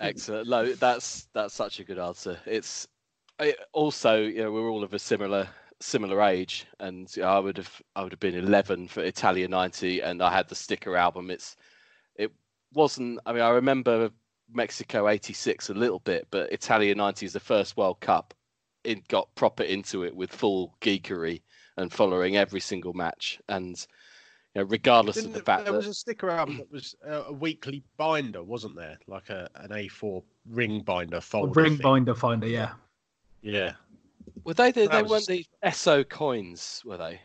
Excellent. No, that's that's such a good answer. It's I, also you know we're all of a similar similar age, and you know, I would have I would have been 11 for Italia 90, and I had the sticker album. It's it wasn't. I mean, I remember Mexico 86 a little bit, but Italia 90 is the first World Cup. It got proper into it with full geekery and following every single match, and you know, regardless Didn't of the there- fact there that was a sticker album that was a, a weekly binder, wasn't there? Like a an A4 ring binder folder. Ring thing. binder finder, yeah. Yeah. were they the, That they was- weren't the Esso coins, were they?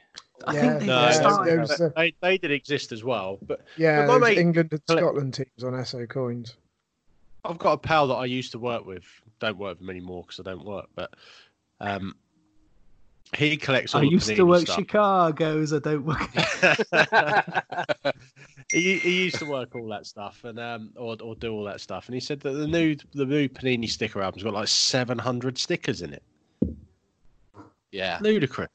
I Yeah, think they No, started. was the- they, they did exist as well. But Yeah, But my mate- England and Scotland teams on SO coins. I've got a pal that I used to work with. Don't work with him anymore because I don't work. But um, He collects all I the used to work stuff. Chicago's. I don't work. he, he used to work all that stuff and um or, or do all that stuff and he said that the new the new Panini sticker album's got like 700 stickers in it Yeah. ludicrous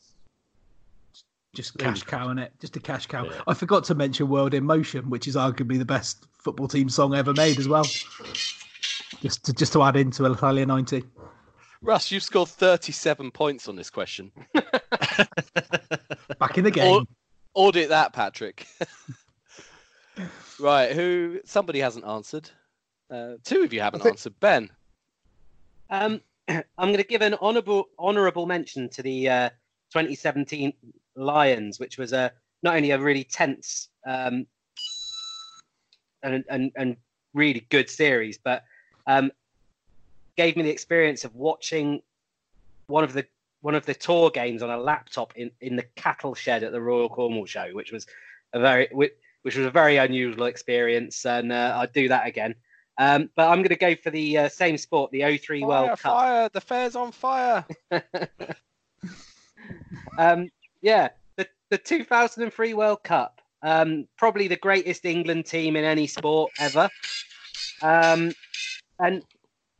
Just cash cow in it. Just a cash cow. I forgot to mention "World in Motion," which is arguably the best football team song ever made as well. Just to just to add into Italia '90. Russ, you've scored 37 points on this question. Back in the game. Au- audit that, Patrick. right, who? Somebody hasn't answered. Uh, two of you haven't think- answered. Ben. Um, I'm going to give an honourable honourable mention to the uh, 2017 Lions, which was a not only a really tense um, and, and and really good series, but um, gave me the experience of watching one of the one of the tour games on a laptop in, in the cattle shed at the Royal Cornwall Show, which was a very which, was a very unusual experience, and uh, I'd do that again. Um, but I'm going to go for the uh, same sport, the 03 Fire, World Cup. fire! The fair's on fire. um, yeah, the, the 2003 World Cup, um, probably the greatest England team in any sport ever. Um, and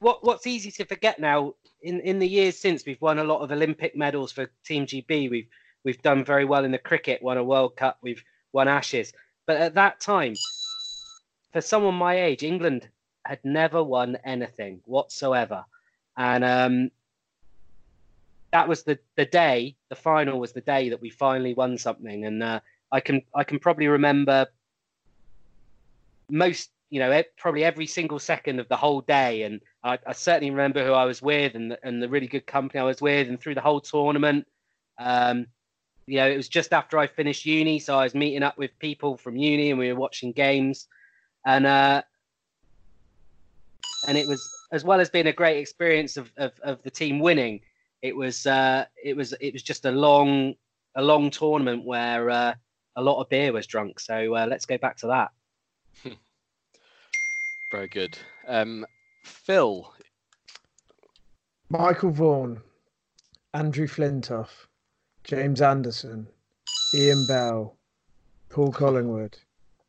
what what's easy to forget now in, in the years since we've won a lot of Olympic medals for Team GB. We've we've done very well in the cricket, won a World Cup, we've won Ashes. But at that time, for someone my age, England had never won anything whatsoever, and um, that was the the day. The final was the day that we finally won something, and uh, I can I can probably remember most, you know, probably every single second of the whole day, and I, I certainly remember who I was with and the, and the really good company I was with, and through the whole tournament. Um, you know, it was just after I finished uni, so I was meeting up with people from uni, and we were watching games, and uh, and it was as well as being a great experience of of, of the team winning. It was uh, it was it was just a long a long tournament where uh, a lot of beer was drunk. So uh, let's go back to that. Very good. Um, Phil. Michael Vaughan, Andrew Flintoff, James Anderson, Ian Bell, Paul Collingwood,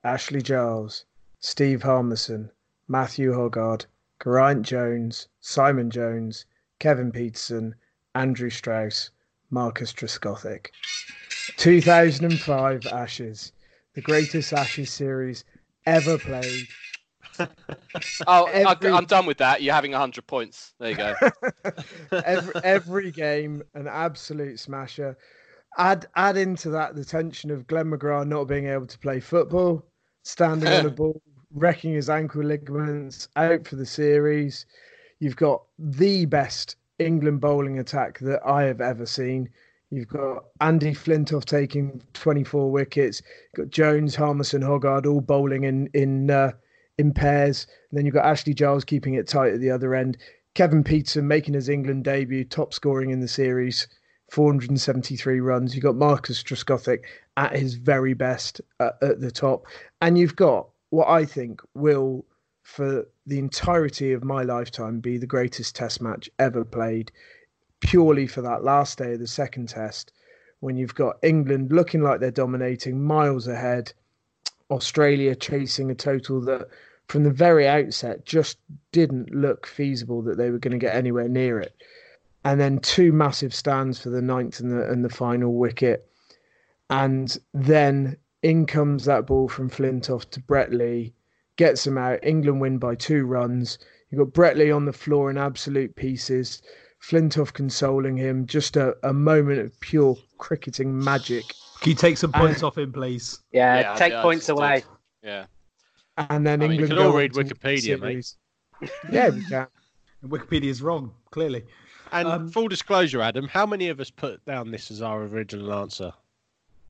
Ashley Giles, Steve Harmison, Matthew Hoggard, Geraint Jones, Simon Jones, Kevin Pietersen, Andrew Strauss, Marcus Trescothick. 2005 Ashes, the greatest Ashes series ever played. Oh, Every- I'm done with that. You're having 100 points. There you go. every, every game an absolute smasher. Add add into that the tension of Glenn McGrath not being able to play football, standing on a ball, wrecking his ankle ligaments, out for the series. You've got the best England bowling attack that I have ever seen. You've got Andy Flintoff taking 24 wickets. You've got Jones, Harmison, Hoggard all bowling in in uh, in pairs. And then you've got Ashley Giles keeping it tight at the other end. Kevin Pietersen making his England debut, top scoring in the series, 473 runs. You've got Marcus Trescothick at his very best at the top. And you've got what I think will, for the entirety of my lifetime, be the greatest test match ever played, purely for that last day of the second test, when you've got England looking like they're dominating, miles ahead, Australia chasing a total that from the very outset just didn't look feasible that they were going to get anywhere near it. And then two massive stands for the ninth and the and the final wicket. And then in comes that ball from Flintoff to Brett Lee, gets him out. England win by two runs. You've got Lee on the floor in absolute pieces. Flintoff consoling him. Just a, a moment of pure cricketing magic. Can you take some points off him, please? Yeah, Yeah, take yeah, I points just away. did. Yeah. And then I mean, you England can go all read to win the Wikipedia, mate. series. Yeah, we can. Wikipedia's wrong, clearly. And Um, full disclosure, Adam, how many of us put down this as our original answer?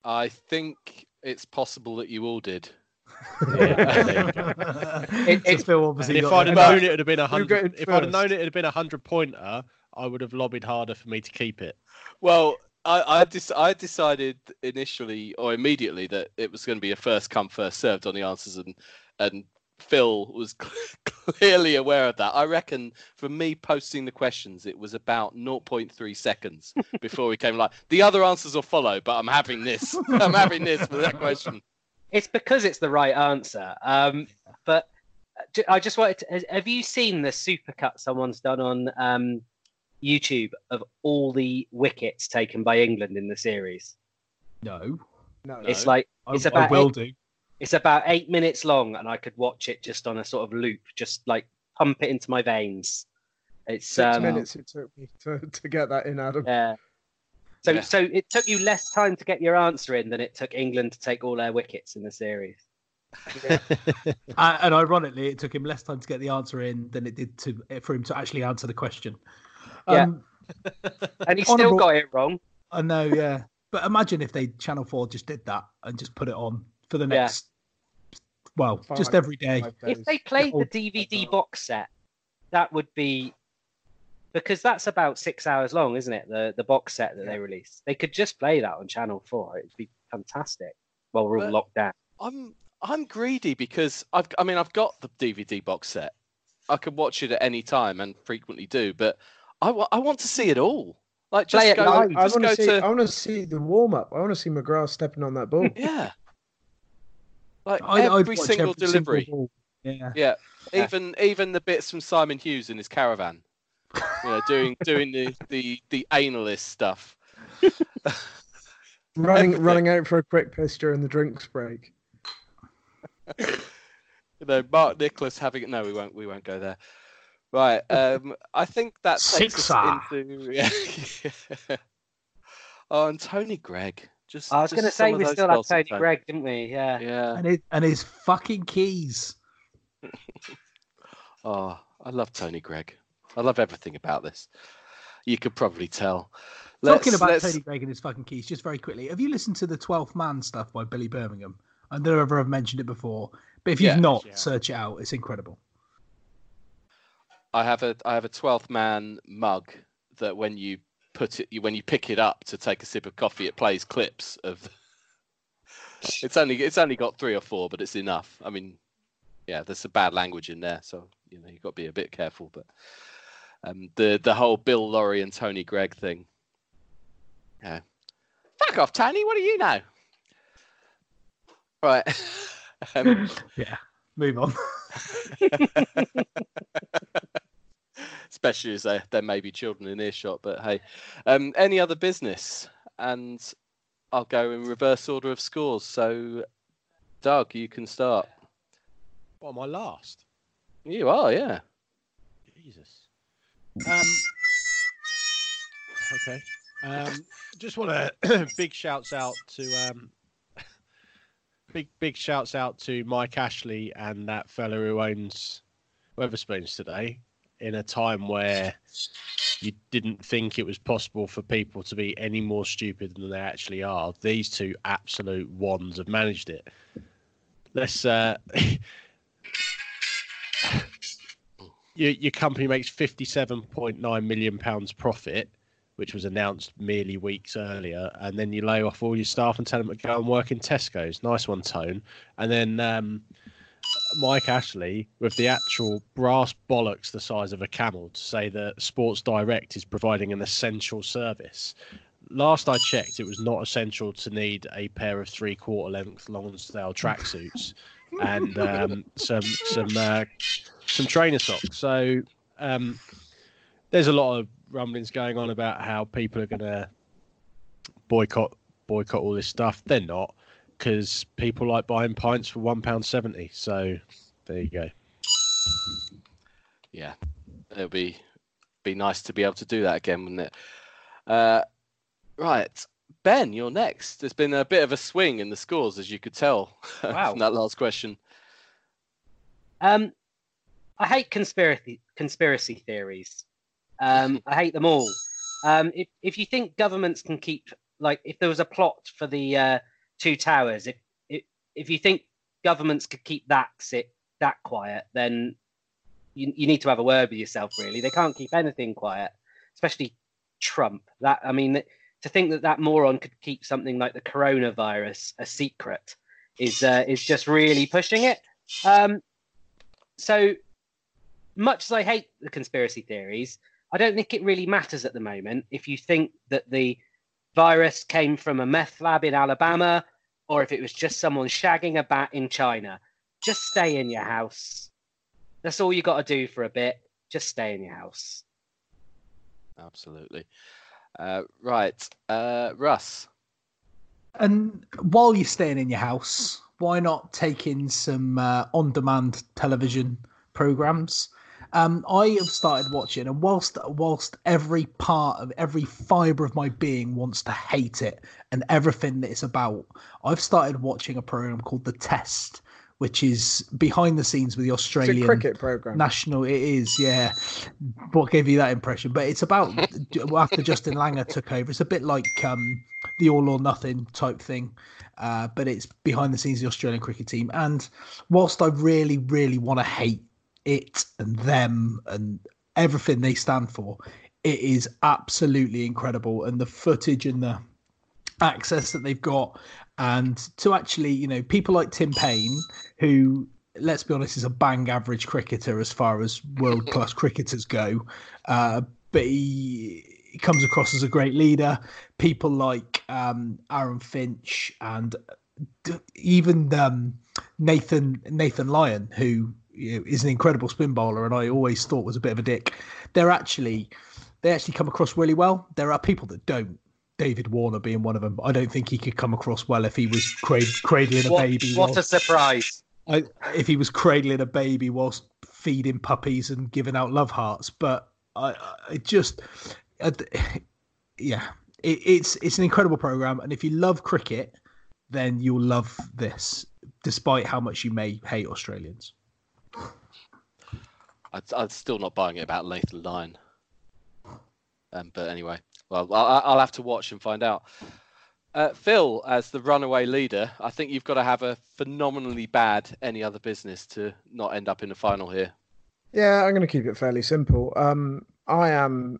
I think it's possible that you all did. It- Just Phil obviously if I'd have known it would have been a hundred, if I'd have known first. it had been a hundred pointer, I would have lobbied harder for me to keep it. Well, I I, dis- I decided initially or immediately that it was going to be a first come first served on the answers, and and Phil was clearly aware of that. I reckon from me posting the questions, it was about 0.3 seconds before we came like, the other answers will follow, but I'm having this. I'm having this for that question. It's because it's the right answer. Um, but I just wanted to, have you seen the supercut someone's done on um, YouTube of all the wickets taken by England in the series? No. No, It's like I, it's I about will eight, do. it's about eight minutes long, and I could watch it just on a sort of loop, just like pump it into my veins. It's six um, minutes it took me to, to get that in, Adam. Yeah. So Yeah. so it took you less time to get your answer in than it took England to take all their wickets in the series. Uh, and ironically, it took him less time to get the answer in than it did to for him to actually answer the question. Yeah. Um, And he still got it wrong. I know, yeah. But imagine if they Channel Four just did that and just put it on for the Yeah. next, well, just every day. If they played the whole- DVD box set, that would be because that's about six hours long, isn't it? The the box set that they released. They could just play that on Channel Four. It'd be fantastic. While we're all locked down. I'm I'm greedy because I've I mean I've got the DVD box set. I could watch it at any time and frequently do, but I wa- I want to see it all. Like just Play it go, I, live. I just want go to see. to I want to see the warm up. I want to see McGrath stepping on that ball. yeah. Like I- every single every delivery. ball. Yeah. Yeah, Yeah. even even the bits from Simon Hughes in his caravan. You know, doing doing the the the analist stuff. running Everything. running out for a quick piss during the drinks break. You know, Mark Nicholas having no, we won't we won't go there. Right. Um I think that takes Sixer. us into yeah. Oh, and Tony Greig. Just I was going to say we still have goals of Tony Greig, didn't we? Yeah. Yeah. And his, and his fucking keys. Oh, I love Tony Greig. I love everything about this. You could probably tell. Talking Let's- about let's- Tony Greig and his fucking keys, just very quickly, have you listened to the 12th Man stuff by Billy Birmingham? I don't know if I've mentioned it before, but if you've Yeah. not, Yeah. search it out. It's incredible. I have a I have a 12th man mug that when you put it when you pick it up to take a sip of coffee, it plays clips of. it's only it's only got three or four, but it's enough. I mean, yeah, there's some bad language in there, so you know you've got to be a bit careful. But um, the the whole Bill Lawry and Tony Greig thing. Yeah, fuck off, Tony. What do you know? Right. um, Yeah, move on. Especially as there, there may be children in earshot. But hey, um, any other business? And I'll go in reverse order of scores. So, Doug, you can start. What am I last? You are, yeah. Jesus. Um, okay. Um, just want to big shouts out to um, big big shouts out to Mike Ashley and that fella who owns Wetherspoons today. In a time where you didn't think it was possible for people to be any more stupid than they actually are, these two absolute wands have managed it. Let's uh, your, your company makes 57.9 million pounds profit which was announced merely weeks earlier and then you lay off all your staff and tell them to go and work in tesco's nice one tone and then um, mike ashley with the actual brass bollocks the size of a camel to say that sports direct is providing an essential service last i checked it was not essential to need a pair of three quarter length lonsdale tracksuits and um, some some uh, some trainer socks. So um, there's a lot of rumblings going on about how people are going to boycott boycott all this stuff. They're not because people like buying pints for one pound seventy. So there you go. Yeah, it'll be be nice to be able to do that again, wouldn't it? Uh, right, Ben, you're next. There's been a bit of a swing in the scores, as you could tell Wow. from that last question. Um, I hate conspiracy conspiracy theories. Um, I hate them all. Um, if if you think governments can keep like if there was a plot for the uh, two towers, if if you think governments could keep that sit that quiet, then you you need to have a word with yourself. Really, they can't keep anything quiet, especially Trump. That I mean, to think that that moron could keep something like the coronavirus a secret is uh, is just really pushing it. Um, so much as I hate the conspiracy theories, I don't think it really matters at the moment if you think that the virus came from a meth lab in Alabama or if it was just someone shagging a bat in China. Just stay in your house. That's all you got to do for a bit. Just stay in your house. Absolutely. Uh, right, uh, Russ. And while you're staying in your house, why not take in some uh, on-demand television programs? Um, I have started watching, and whilst whilst every part of every fibre of my being wants to hate it and everything that it's about, I've started watching a program called The Test, which is behind the scenes with the Australian cricket program. national. It is, yeah. What gave you that impression? But it's about after Justin Langer took over. It's a bit like um, the All or Nothing type thing, uh, but it's behind the scenes of the Australian cricket team. And whilst I really, really want to hate it and them and everything they stand for, it is absolutely incredible. And the footage and the access that they've got and to actually you know people like tim paine who let's be honest is a bang average cricketer as far as world class cricketers go uh, but he, he comes across as a great leader people like um, aaron finch and d- even um, nathan nathan lyon who is an incredible spin bowler and i always thought was a bit of a dick they're actually they actually come across really well there are people that don't David Warner being one of them. I don't think he could come across well if he was cradling, cradling a What, baby. what a surprise. I, if he was cradling a baby whilst feeding puppies and giving out love hearts. But I, I just, I, yeah, it, it's it's an incredible program, and if you love cricket, then you'll love this, despite how much you may hate Australians. I'd, I'm still not buying it about Nathan Lyon. Um, but anyway, well, I'll, I'll have to watch and find out. Uh, Phil, as the runaway leader, I think you've got to have a phenomenally bad any other business to not end up in the final here. Yeah, I'm going to keep it fairly simple. Um, I am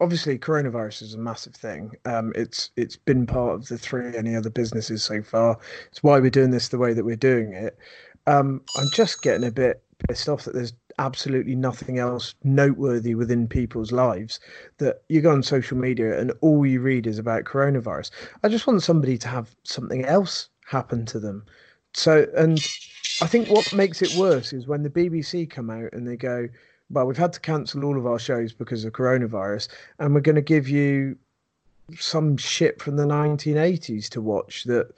obviously coronavirus is a massive thing. Um, it's it's been part of the three any other businesses so far. It's why we're doing this the way that we're doing it. Um, I'm just getting a bit pissed off that there's absolutely nothing else noteworthy within people's lives that you go on social media and all you read is about coronavirus. I just want somebody to have something else happen to them. So, and I think what makes it worse is when the BBC come out and they go, well, we've had to cancel all of our shows because of coronavirus, and we're going to give you some shit from the 1980s to watch that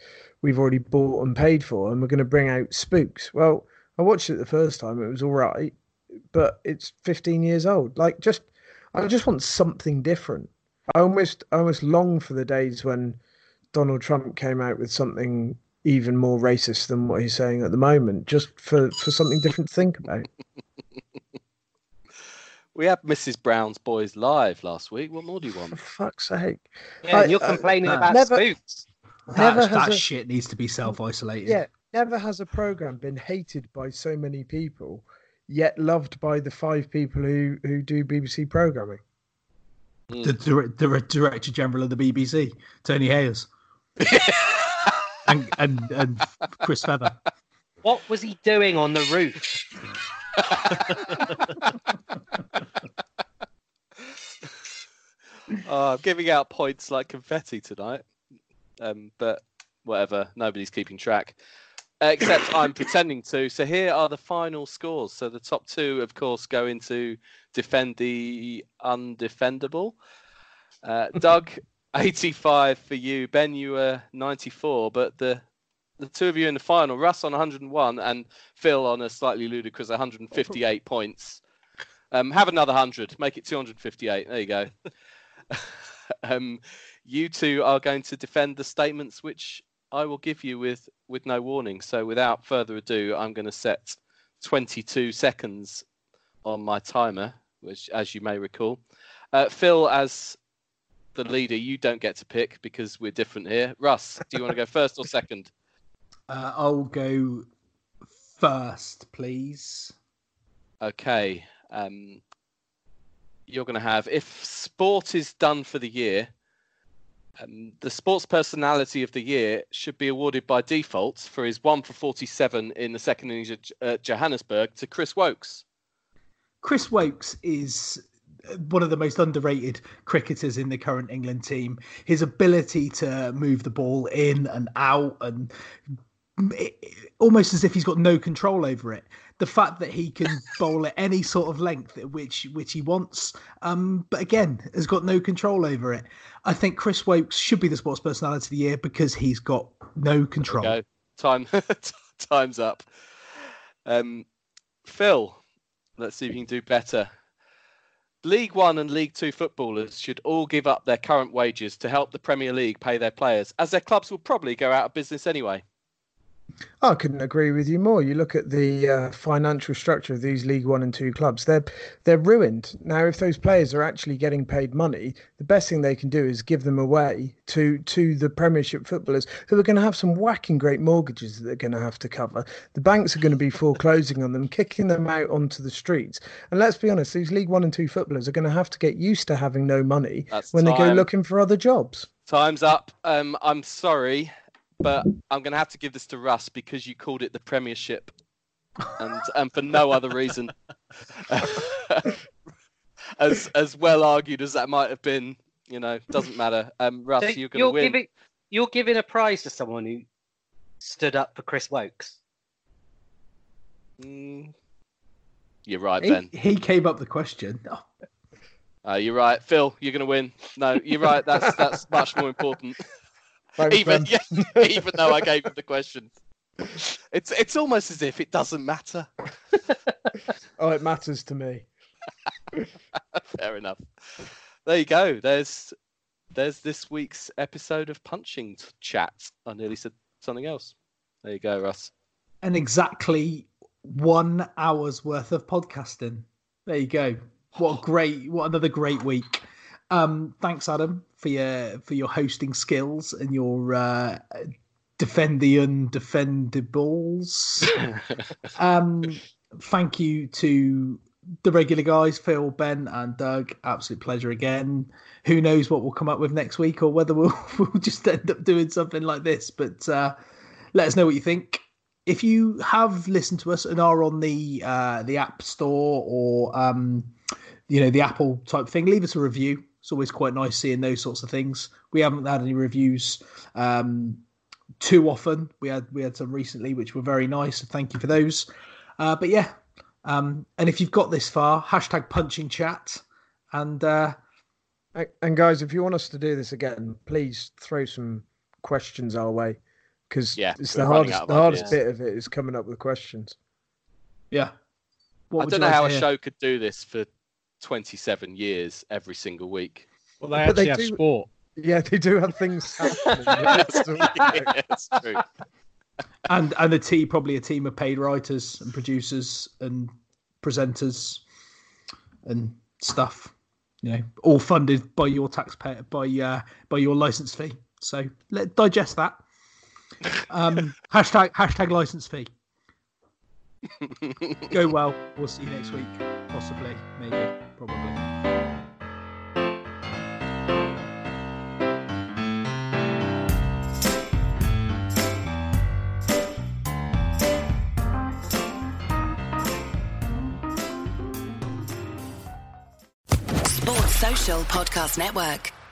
we've already bought and paid for, and we're going to bring out Spooks. Well, I watched it the first time; it was all right, but it's 15 years old. Like, just I just want something different. I almost I almost long for the days when Donald Trump came out with something even more racist than what he's saying at the moment, just for for something different to think about. We had Mrs. Brown's Boys live last week. What more do you want? For fuck's sake! Yeah, and you're complaining uh, about never- spooks. Never That, has that a- shit needs to be self isolated. Yeah, never has a program been hated by so many people, yet loved by the five people who who do BBC programming. the, dir- the director general of the BBC, Tony Hayes, and, and and Chris Feather. What was he doing on the roof? Oh, I'm giving out points like confetti tonight. Um, but whatever, nobody's keeping track. Except I'm pretending to. So here are the final scores. So the top two, of course, go into defend the undefendable. Uh, Doug, 85 for you. Ben, you were 94, but the the two of you in the final, Russ on 101 and Phil on a slightly ludicrous 158 points. Um, have another 100, make it 258. There you go. um, you two are going to defend the statements which I will give you with with no warning. So without further ado, I'm going to set 22 seconds on my timer, which, as you may recall, uh, Phil as the leader, you don't get to pick because we're different here. Russ, do you want to go first or second? Uh, I'll go first, please. Okay. Um, you're going to have if sport is done for the year, Um, the sports personality of the year should be awarded by default for his one for 47 in the second innings at uh, Johannesburg to Chris Woakes. Chris Woakes is one of the most underrated cricketers in the current England team. His ability to move the ball in and out and almost as if he's got no control over it. The fact that he can bowl at any sort of length which which he wants, um, but again has got no control over it. I think Chris Woakes should be the sports personality of the year because he's got no control. Time time's up. Um, Phil, let's see if you can do better. League One and League Two footballers should all give up their current wages to help the Premier League pay their players, as their clubs will probably go out of business anyway. I couldn't agree with you more. You look at the uh, financial structure of these League One and Two clubs; they're they're ruined now. If those players are actually getting paid money, the best thing they can do is give them away to to the Premiership footballers who are going to have some whacking great mortgages that they're going to have to cover. The banks are going to be foreclosing on them, kicking them out onto the streets. And let's be honest, these League One and Two footballers are going to have to get used to having no money That's when they go looking for other jobs. Time's up. Um, I'm sorry, but I'm going to have to give this to Russ because you called it the Premiership, and and for no other reason. as as well argued as that might have been, you know, doesn't matter. Um, Russ, So you're going to win. giving you're giving a prize to someone who stood up for Chris Woakes. Mm, you're right, He, Ben. he came up the question. Oh, Uh, you're right, Phil. You're going to win. No, you're right. That's that's much more important. Thanks, even yeah, even though I gave him the question, it's it's almost as if it doesn't matter. Oh, it matters to me. Fair enough. There you go. There's there's this week's episode of Punching Chat. I nearly said something else. There you go, Russ. and exactly one hour's worth of podcasting. There you go. What a great, what another great week. Um, thanks, Adam, for your for your hosting skills and your uh, defend the undefendables. um, thank you to the regular guys, Phil, Ben, and Doug. Absolute pleasure again. Who knows what we'll come up with next week, or whether we'll, we'll just end up doing something like this. But uh, let us know what you think. If you have listened to us and are on the uh, the App Store or um, you know the Apple type thing, leave us a review. It's always quite nice seeing those sorts of things. We haven't had any reviews um, too often. We had we had some recently, which were very nice. So thank you for those. Uh, but yeah, um, and if you've got this far, hashtag punching chat, and uh, And- And guys, if you want us to do this again, please throw some questions our way because Yeah, it's the hardest. out of The hardest bit of it is coming up with questions. yeah. What I don't you know like how to a show could do this for 27 years every single week. Well, they But they actually have do- sport. Yeah, they do have things happening. It's yeah, it's true. and and a team probably a team of paid writers and producers and presenters and stuff you know all funded by your taxpayer by uh by your license fee so let digest that um hashtag hashtag license fee go well we'll see you next week possibly maybe probably Sports Social Podcast Network.